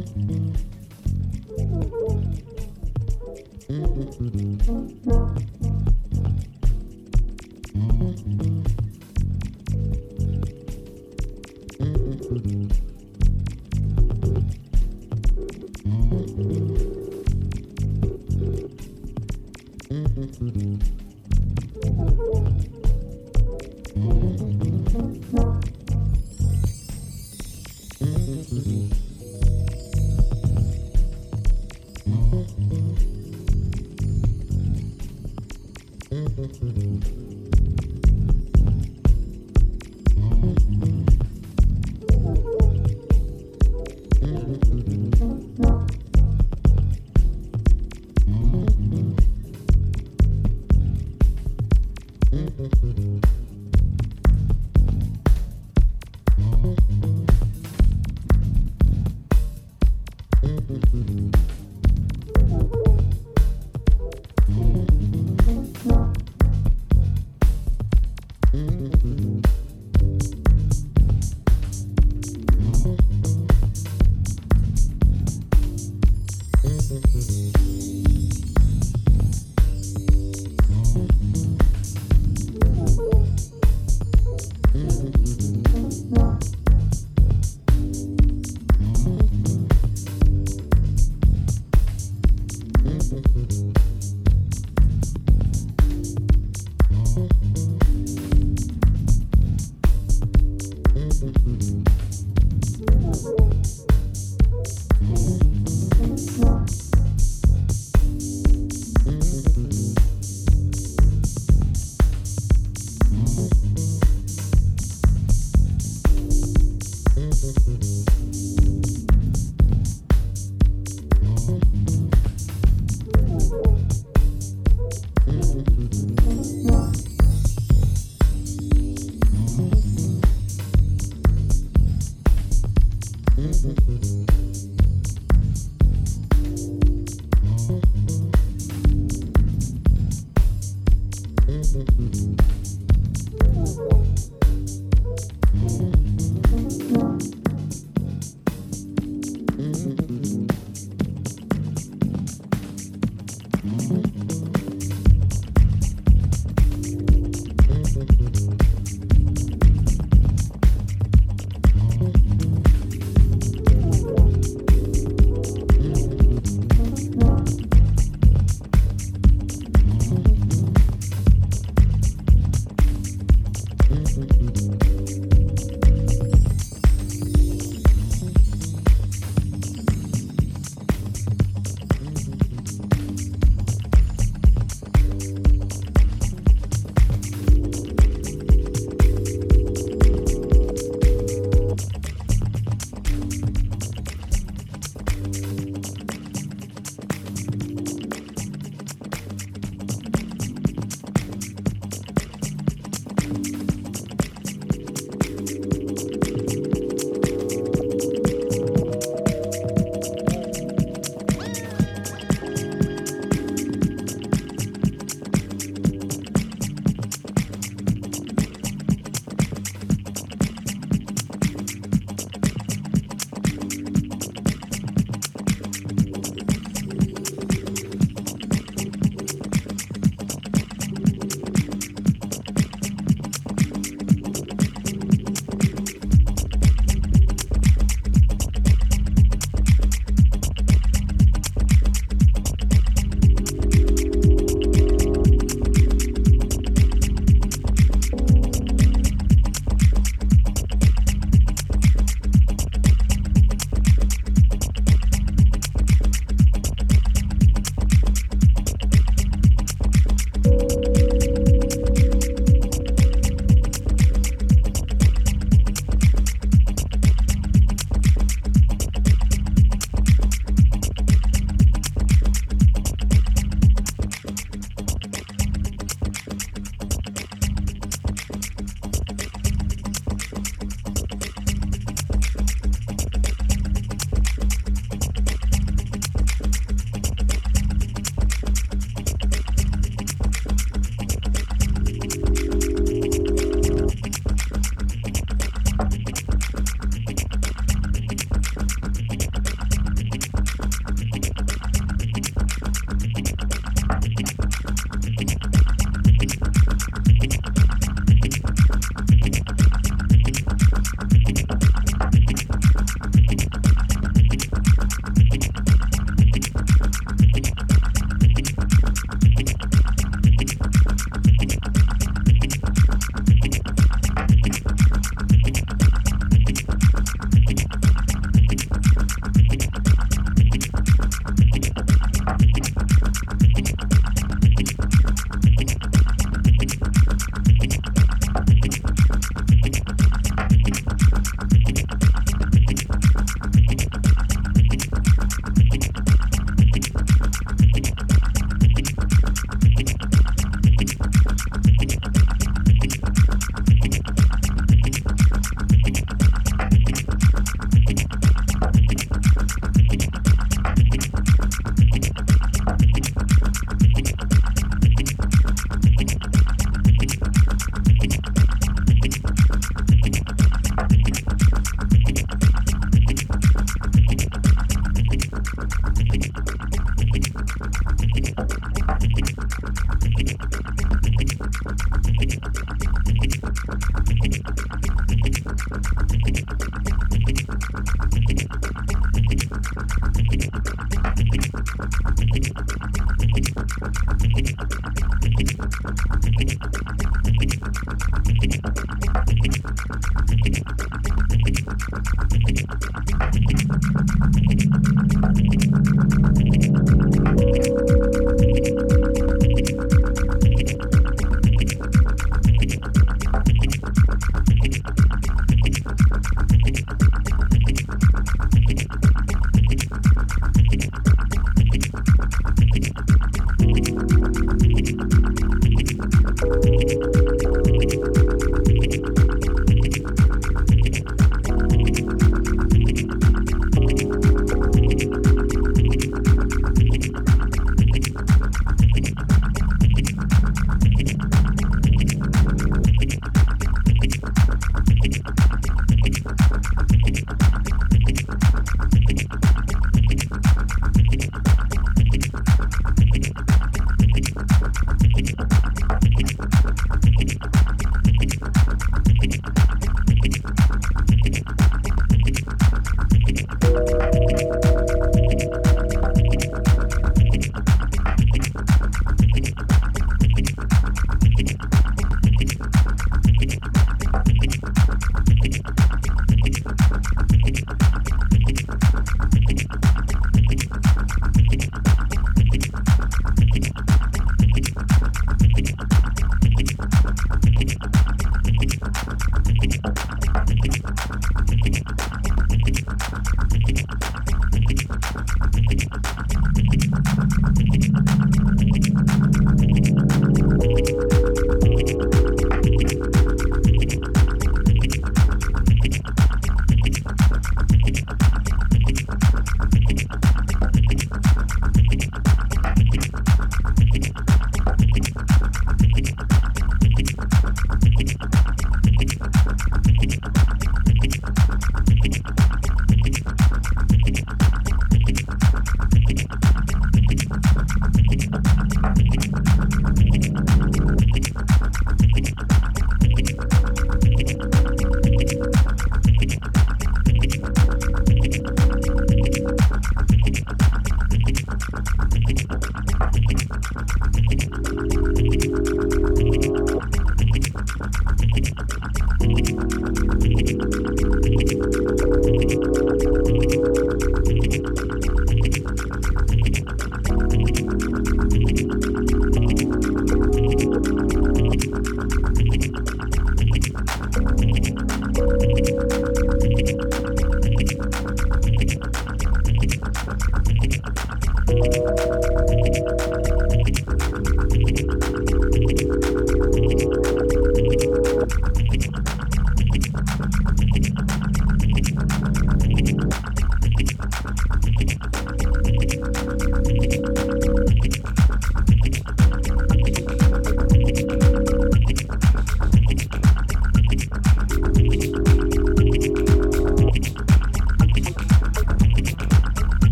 Mm-hmm.